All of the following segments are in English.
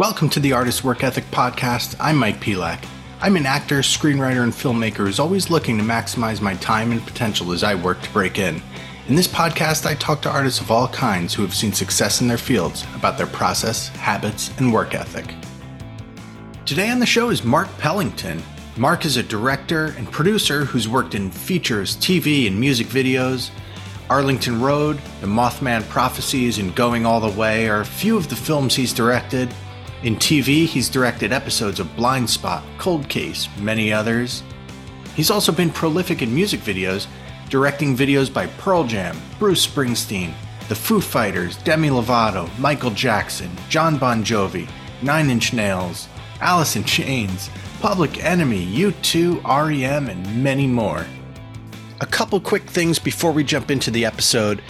Welcome to the Artist Work Ethic Podcast. I'm Mike Pelak. I'm an actor, screenwriter, and filmmaker who's always looking to maximize my time and potential as I work to break in. In this podcast, I talk to artists of all kinds who have seen success in their fields about their process, habits, and work ethic. Today on the show is Mark Pellington. Mark is a director and producer who's worked in features, TV, and music videos. Arlington Road, The Mothman Prophecies, and Going All the Way are a few of the films he's directed. In TV, he's directed episodes of Blindspot, Cold Case, many others. He's also been prolific in music videos, directing videos by Pearl Jam, Bruce Springsteen, The Foo Fighters, Demi Lovato, Michael Jackson, Jon Bon Jovi, Nine Inch Nails, Alice in Chains, Public Enemy, U2, REM, and many more. A couple quick things before we jump into the episode.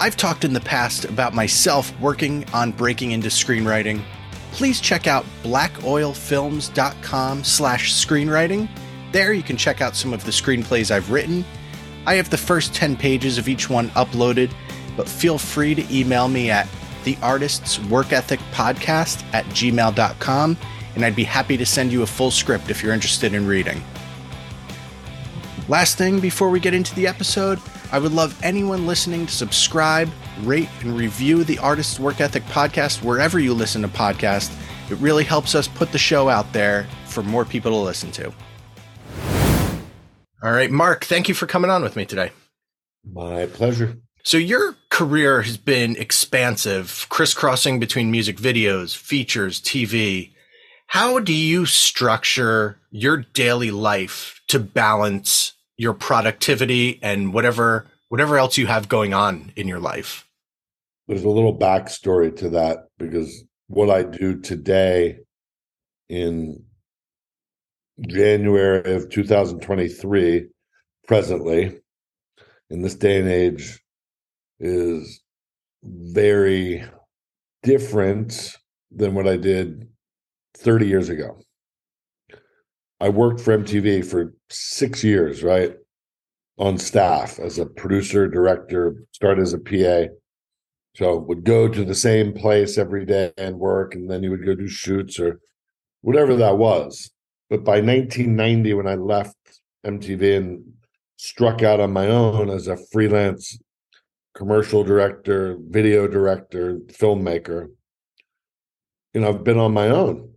I've talked in the past about myself working on breaking into screenwriting please check out blackoilfilms.com slash screenwriting. There you can check out some of the screenplays I've written. I have the first 10 pages of each one uploaded, but feel free to email me at the artist's work ethic podcast at gmail.com and I'd be happy to send you a full script if you're interested in reading. Last thing before we get into the episode, I would love anyone listening to subscribe, rate, and review the Artist's Work Ethic podcast wherever you listen to podcasts. It really helps us put the show out there for more people to listen to. All right, Mark, thank you for coming on with me today. My pleasure. So, your career has been expansive, crisscrossing between music videos, features, TV. How do you structure your daily life to balance your productivity and whatever whatever else you have going on in your life. There's a little backstory to that because what I do today in January of 2023, presently, in this day and age, is very different than what I did 30 years ago. I worked for MTV for six years, right? On staff as a producer, director, started as a PA. So would go to the same place every day and work, and then you would go do shoots or whatever that was. But by 1990, when I left MTV and struck out on my own as a freelance commercial director, video director, filmmaker, you know, I've been on my own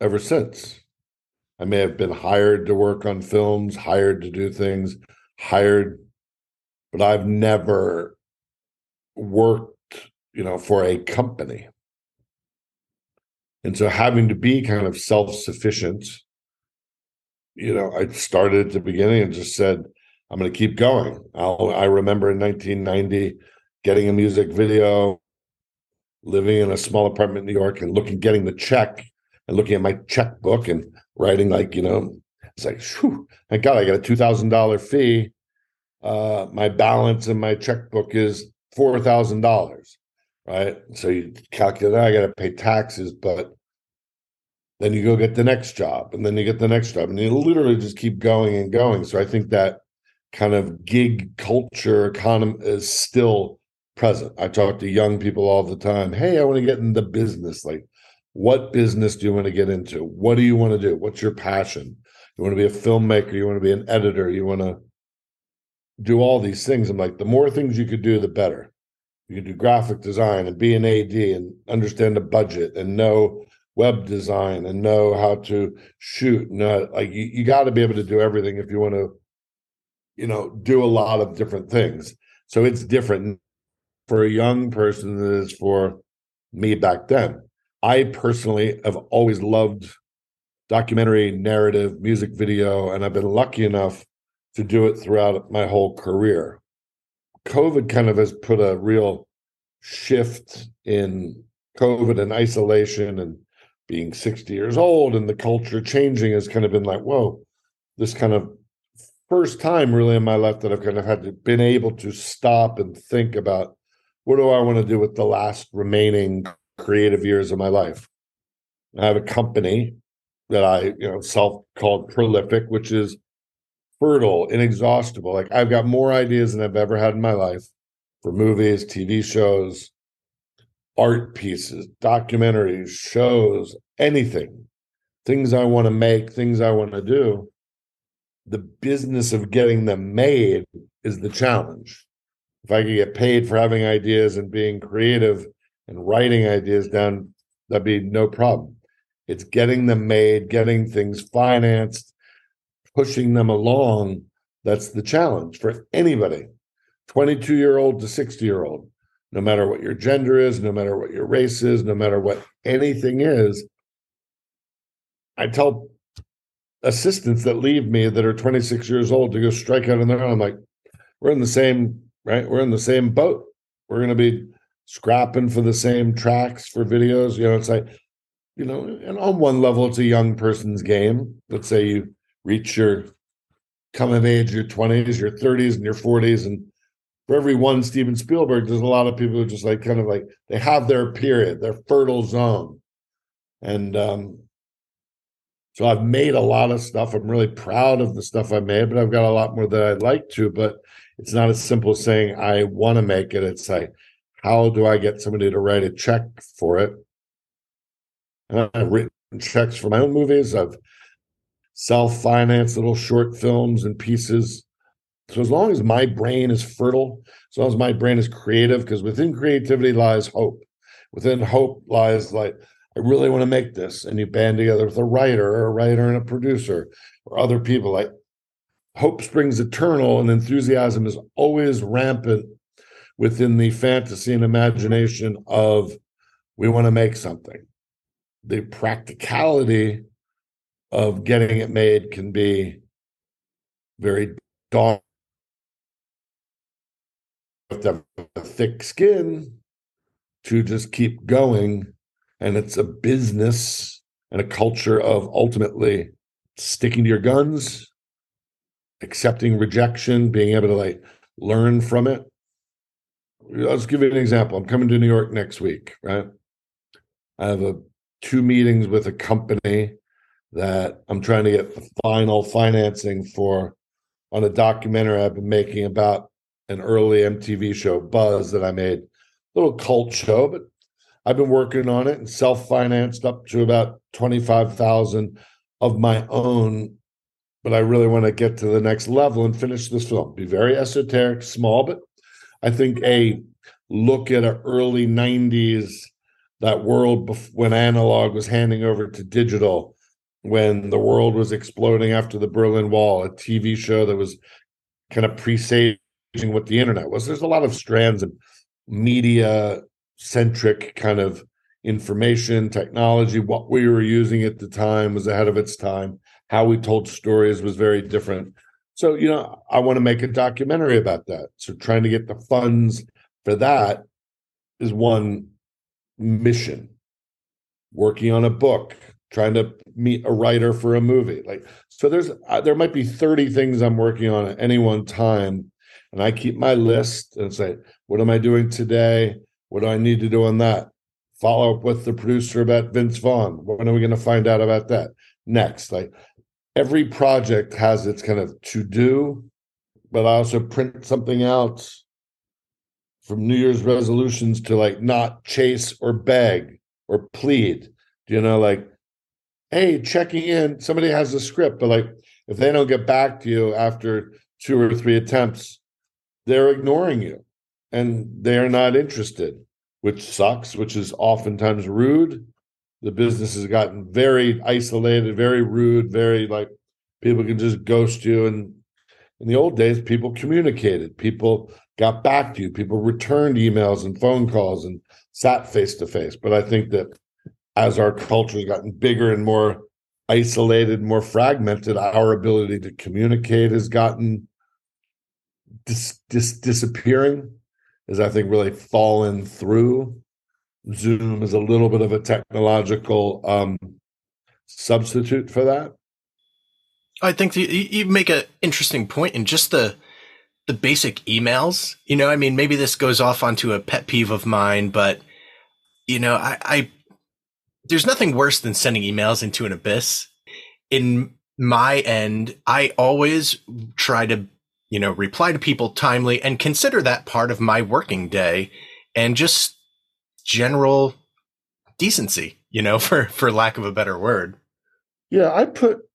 ever since. I may have been hired to work on films, hired to do things, hired, but I've never worked, you know, for a company. And so having to be kind of self-sufficient, you know, I started at the beginning and just said, I'm going to keep going. I'll, I remember in 1990 getting a music video, living in a small apartment in New York and looking, getting the check and looking at my checkbook and writing like you know it's like whew, thank god i got a $2000 fee uh my balance in my checkbook is $4000 right so you calculate that i got to pay taxes but then you go get the next job and then you get the next job and you literally just keep going and going so i think that kind of gig culture economy is still present i talk to young people all the time hey i want to get into business like what business do you want to get into? What do you want to do? What's your passion? You want to be a filmmaker? You want to be an editor? You want to do all these things? I'm like, the more things you could do, the better. You can do graphic design and be an AD and understand the budget and know web design and know how to shoot. No, uh, like you, you got to be able to do everything if you want to, you know, do a lot of different things. So it's different for a young person than it is for me back then. I personally have always loved documentary, narrative, music video, and I've been lucky enough to do it throughout my whole career. COVID kind of has put a real shift in COVID and isolation and being 60 years old and the culture changing has kind of been like, whoa, this kind of first time really in my life that I've kind of had to been able to stop and think about what do I want to do with the last remaining creative years of my life. I have a company that I, you know, self called Prolific, which is fertile, inexhaustible. Like I've got more ideas than I've ever had in my life for movies, TV shows, art pieces, documentaries, shows, anything, things I want to make, things I want to do. The business of getting them made is the challenge. If I could get paid for having ideas and being creative and writing ideas down, that'd be no problem. It's getting them made, getting things financed, pushing them along. That's the challenge for anybody 22 year old to 60 year old, no matter what your gender is, no matter what your race is, no matter what anything is. I tell assistants that leave me that are 26 years old to go strike out on their own. I'm like, we're in the same, right? We're in the same boat. We're going to be scrapping for the same tracks for videos. You know, it's like, you know, and on one level, it's a young person's game. Let's say you reach your come of age, your 20s, your 30s, and your 40s. And for every one Steven Spielberg, there's a lot of people who just like kind of like they have their period, their fertile zone. And um, so I've made a lot of stuff. I'm really proud of the stuff I made, but I've got a lot more that I'd like to. But it's not as simple as saying I want to make it. It's like, how do I get somebody to write a check for it? I've written checks for my own movies. I've self financed little short films and pieces. So as long as my brain is fertile, as long as my brain is creative, because within creativity lies hope. Within hope lies like, I really want to make this. And you band together with a writer or a writer and a producer or other people. Like hope springs eternal and enthusiasm is always rampant within the fantasy and imagination of we want to make something. The practicality of getting it made can be very daunting. have a thick skin to just keep going. And it's a business and a culture of ultimately sticking to your guns, accepting rejection, being able to like learn from it, Let's give you an example. I'm coming to New York next week, right? I have a two meetings with a company that I'm trying to get the final financing for on a documentary I've been making about an early MTV show, Buzz, that I made. A little cult show, but I've been working on it and self-financed up to about 25,000 of my own. But I really want to get to the next level and finish this film. Be very esoteric, small, but I think a look at an early 90s, that world when analog was handing over to digital, when the world was exploding after the Berlin Wall, a TV show that was kind of presaging what the internet was. There's a lot of strands of media centric kind of information technology. What we were using at the time was ahead of its time. How we told stories was very different. So, you know, I want to make a documentary about that. So, trying to get the funds for that is one mission. Working on a book, trying to meet a writer for a movie. Like, so there's, uh, there might be 30 things I'm working on at any one time. And I keep my list and say, what am I doing today? What do I need to do on that? Follow up with the producer about Vince Vaughn. When are we going to find out about that? Next, like every project has its kind of to do, but I also print something out from New Year's resolutions to like not chase or beg or plead. Do you know, like, hey, checking in, somebody has a script, but like if they don't get back to you after two or three attempts, they're ignoring you and they're not interested, which sucks, which is oftentimes rude the business has gotten very isolated, very rude, very like people can just ghost you. And in the old days, people communicated, people got back to you, people returned emails and phone calls and sat face to face. But I think that as our culture has gotten bigger and more isolated, more fragmented, our ability to communicate has gotten dis- dis- disappearing, has I think really fallen through Zoom is a little bit of a technological um, substitute for that. I think the, you make an interesting point in just the the basic emails. You know, I mean, maybe this goes off onto a pet peeve of mine, but you know, I, I there's nothing worse than sending emails into an abyss. In my end, I always try to, you know, reply to people timely and consider that part of my working day and just general decency, you know, for for lack of a better word. Yeah, I put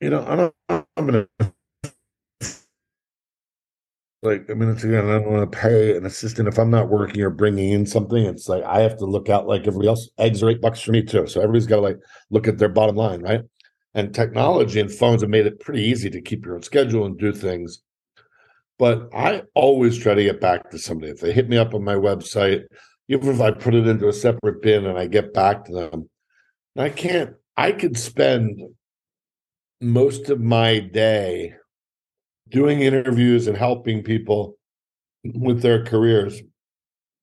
you know, I don't I'm gonna like I mean it's again I don't want to pay an assistant if I'm not working or bringing in something. It's like I have to look out like everybody else. Eggs are eight bucks for me too, so everybody's got to like look at their bottom line, right? And technology and phones have made it pretty easy to keep your own schedule and do things. But I always try to get back to somebody if they hit me up on my website, even if I put it into a separate bin and I get back to them. I can't. I could spend most of my day doing interviews and helping people with their careers.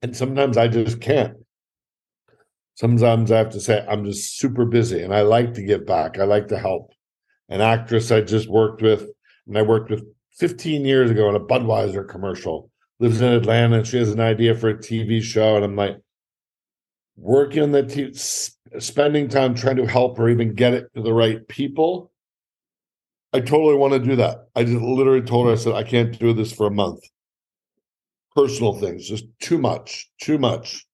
And sometimes I just can't. Sometimes I have to say, I'm just super busy and I like to give back. I like to help. An actress I just worked with, and I worked with 15 years ago in a Budweiser commercial, lives in Atlanta, and she has an idea for a TV show. And I'm like, working on that, TV, spending time trying to help her even get it to the right people I totally want to do that. I just literally told her, I said, I can't do this for a month. Personal things, just too much, too much.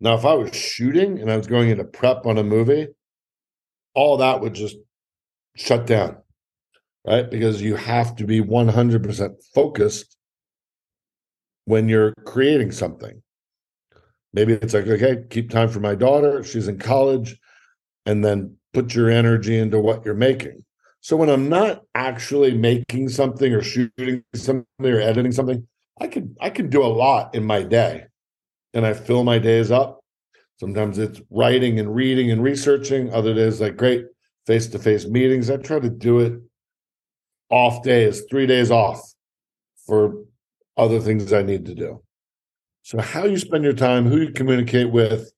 Now, if I was shooting and I was going into prep on a movie, all that would just shut down, right? Because you have to be 100% focused when you're creating something. Maybe it's like, okay, keep time for my daughter. She's in college. And then put your energy into what you're making so when I'm not actually making something or shooting something or editing something, I can I can do a lot in my day. And I fill my days up. Sometimes it's writing and reading and researching. Other days like great face-to-face meetings. I try to do it off days, 3 days off for other things I need to do. So how you spend your time, who you communicate with,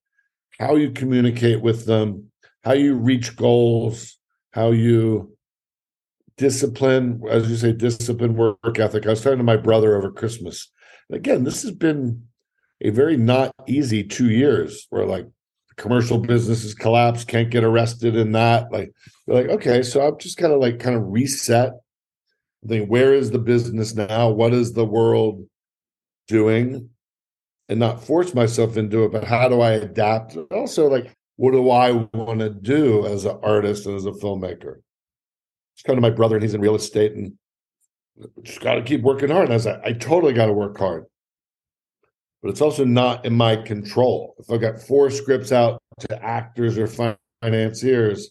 how you communicate with them, how you reach goals, how you discipline, as you say, discipline, work ethic. I was talking to my brother over Christmas. And again, this has been a very not easy two years where like commercial businesses collapse, can't get arrested in that. Like, like, okay, so I've just got to like kind of reset. Think, where is the business now? What is the world doing? And not force myself into it, but how do I adapt? Also, like, what do I want to do as an artist and as a filmmaker? Kind of my brother, and he's in real estate, and just got to keep working hard. And I was like, I totally got to work hard, but it's also not in my control. If I got four scripts out to actors or financiers,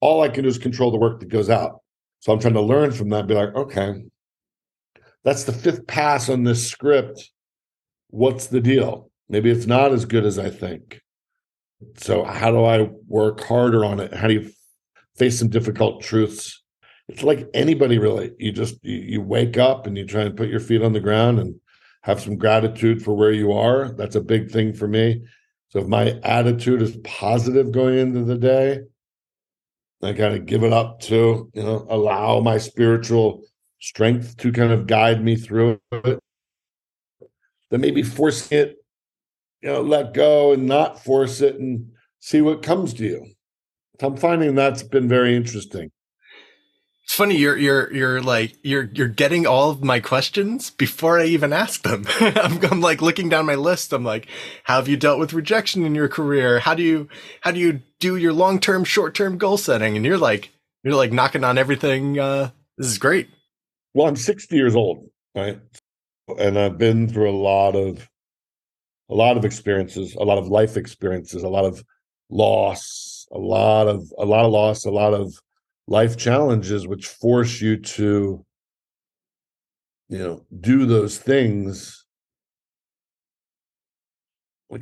all I can do is control the work that goes out. So I'm trying to learn from that. Be like, okay, that's the fifth pass on this script. What's the deal? Maybe it's not as good as I think. So how do I work harder on it? How do you face some difficult truths. It's like anybody really. You just you, wake up and you try and put your feet on the ground and have some gratitude for where you are. That's a big thing for me. So if my attitude is positive going into the day, I kind of give it up to, you know, allow my spiritual strength to kind of guide me through it. Then maybe forcing it, you know, let go and not force it and see what comes to you. I'm finding that's been very interesting. It's funny you're you're you're like you're you're getting all of my questions before I even ask them. I'm, I'm like looking down my list. I'm like, how have you dealt with rejection in your career? How do you how do you do your long term, short term goal setting? And you're like you're like knocking on everything. Uh, this is great. Well, I'm 60 years old, right? And I've been through a lot of a lot of experiences, a lot of life experiences, a lot of loss, a lot of a lot of loss, a lot of life challenges, which force you to, you know, do those things.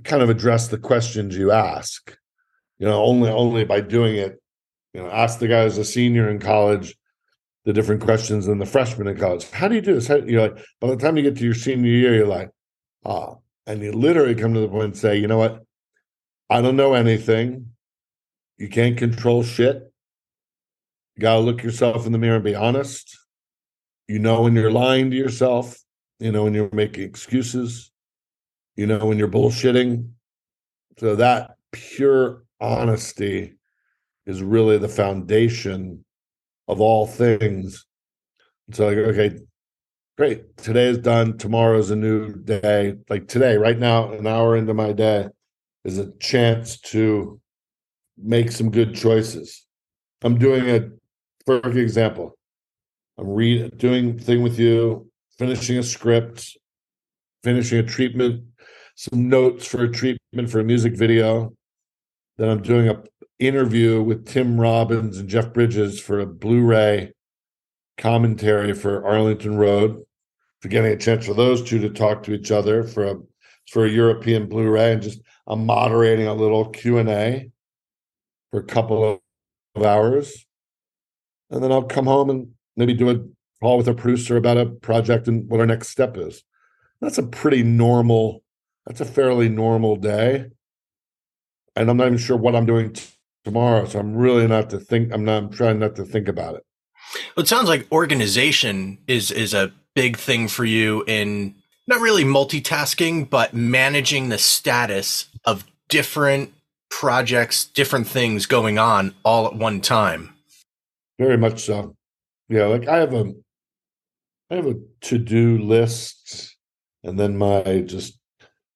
Kind of address the questions you ask. You know, only only by doing it. You know, ask the guy who's a senior in college the different questions than the freshman in college. How do you do this? How, you're like, by the time you get to your senior year, you're like, ah, and you literally come to the point and say, you know what? I don't know anything. You can't control shit. You got to look yourself in the mirror and be honest. You know when you're lying to yourself. You know when you're making excuses. You know when you're bullshitting. So that pure honesty is really the foundation of all things. So, okay, great. Today is done. Tomorrow's a new day. Like today, right now, an hour into my day is a chance to make some good choices. I'm doing a perfect example. I'm read doing thing with you, finishing a script, finishing a treatment, some notes for a treatment for a music video. Then I'm doing a interview with Tim Robbins and Jeff Bridges for a Blu-ray commentary for Arlington Road. For getting a chance for those two to talk to each other for a for a European Blu-ray, and just I'm moderating a little Q and A for a couple of hours, and then I'll come home and maybe do a call with a producer about a project and what our next step is. That's a pretty normal. That's a fairly normal day, and I'm not even sure what I'm doing t- tomorrow. So I'm really not to think. I'm not. I'm trying not to think about it. Well, it sounds like organization is is a big thing for you in not really multitasking, but managing the status of different projects, different things going on all at one time. Very much so. Yeah, like I have a I have a to-do list and then my just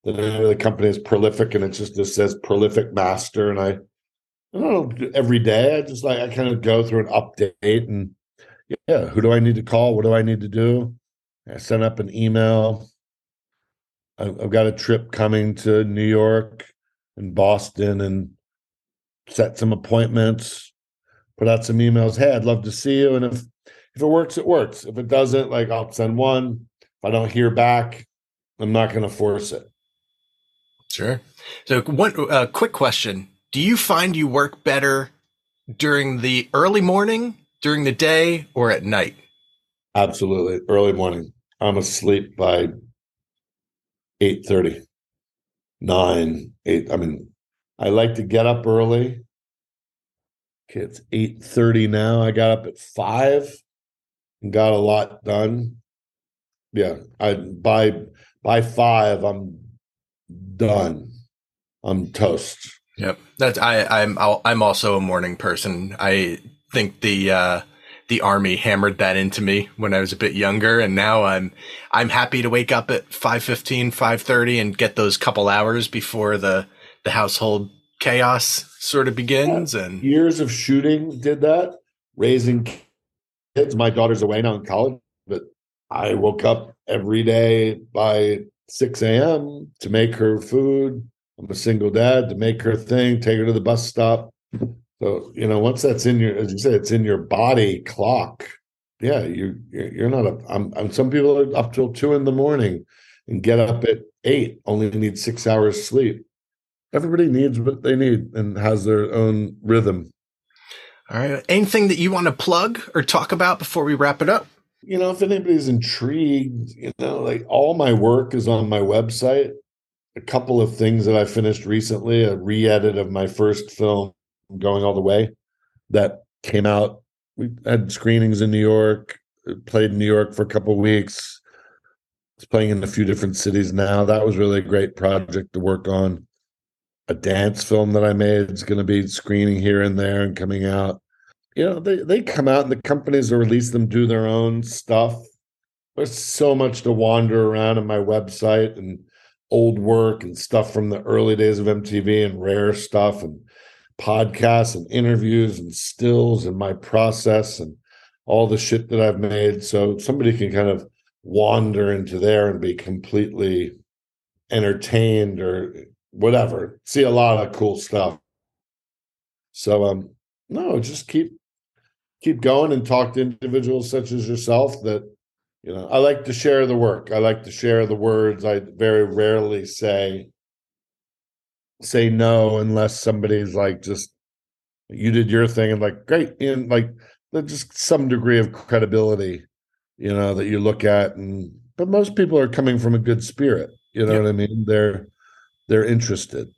the name of the company is prolific and it just, just says prolific master and I I don't know every day I just like I kind of go through an update and yeah, who do I need to call? What do I need to do? I sent up an email. I've got a trip coming to New York and Boston and set some appointments, put out some emails. Hey, I'd love to see you. And if if it works, it works. If it doesn't, like I'll send one. If I don't hear back, I'm not going to force it. Sure. So, one uh, quick question: Do you find you work better during the early morning, during the day, or at night? Absolutely, early morning. I'm asleep by eight thirty, nine, eight. I mean, I like to get up early. Okay, it's eight thirty now. I got up at five and got a lot done. Yeah, I by by five, I'm done. I'm toast. Yep, that's I. I'm I'm also a morning person. I think the uh, the army hammered that into me when I was a bit younger, and now I'm I'm happy to wake up at 5.15, 5.30 and get those couple hours before the the household chaos sort of begins. And years of shooting did that. Raising kids, my daughter's away now in college, but I woke up every day by 6 a.m. to make her food. I'm a single dad to make her thing, take her to the bus stop. So you know, once that's in your, as you said, it's in your body clock. Yeah, you you're not a. I'm, I'm. Some people are up till two in the morning and get up at eight. Only need six hours sleep. Everybody needs what they need and has their own rhythm. All right. Anything that you want to plug or talk about before we wrap it up? You know, if anybody's intrigued, you know, like all my work is on my website. A couple of things that I finished recently, a re-edit of my first film, Going All the Way, that came out. We had screenings in New York, uh, played in New York for a couple weeks. It's playing in a few different cities now. That was really a great project to work on a dance film that I made is going to be screening here and there and coming out. You know, they they come out and the companies that release them do their own stuff. There's so much to wander around on my website and old work and stuff from the early days of MTV and rare stuff and podcasts and interviews and stills and my process and all the shit that I've made. So somebody can kind of wander into there and be completely entertained or whatever. See a lot of cool stuff. So um no, just keep keep going and talk to individuals such as yourself that you know, I like to share the work. I like to share the words. I very rarely say say no unless somebody's like just you did your thing and like great and like just some degree of credibility, you know, that you look at and but most people are coming from a good spirit. You know yeah. what I mean? They're they're interested.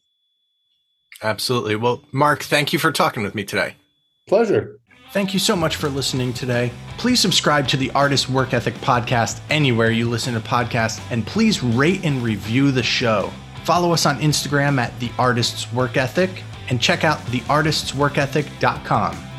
Absolutely. Well, Mark, thank you for talking with me today. Pleasure. Thank you so much for listening today. Please subscribe to the Artist Work Ethic podcast anywhere you listen to podcasts, and please rate and review the show. Follow us on Instagram at The Artist's Work Ethic and check out theartistsworkethic.com.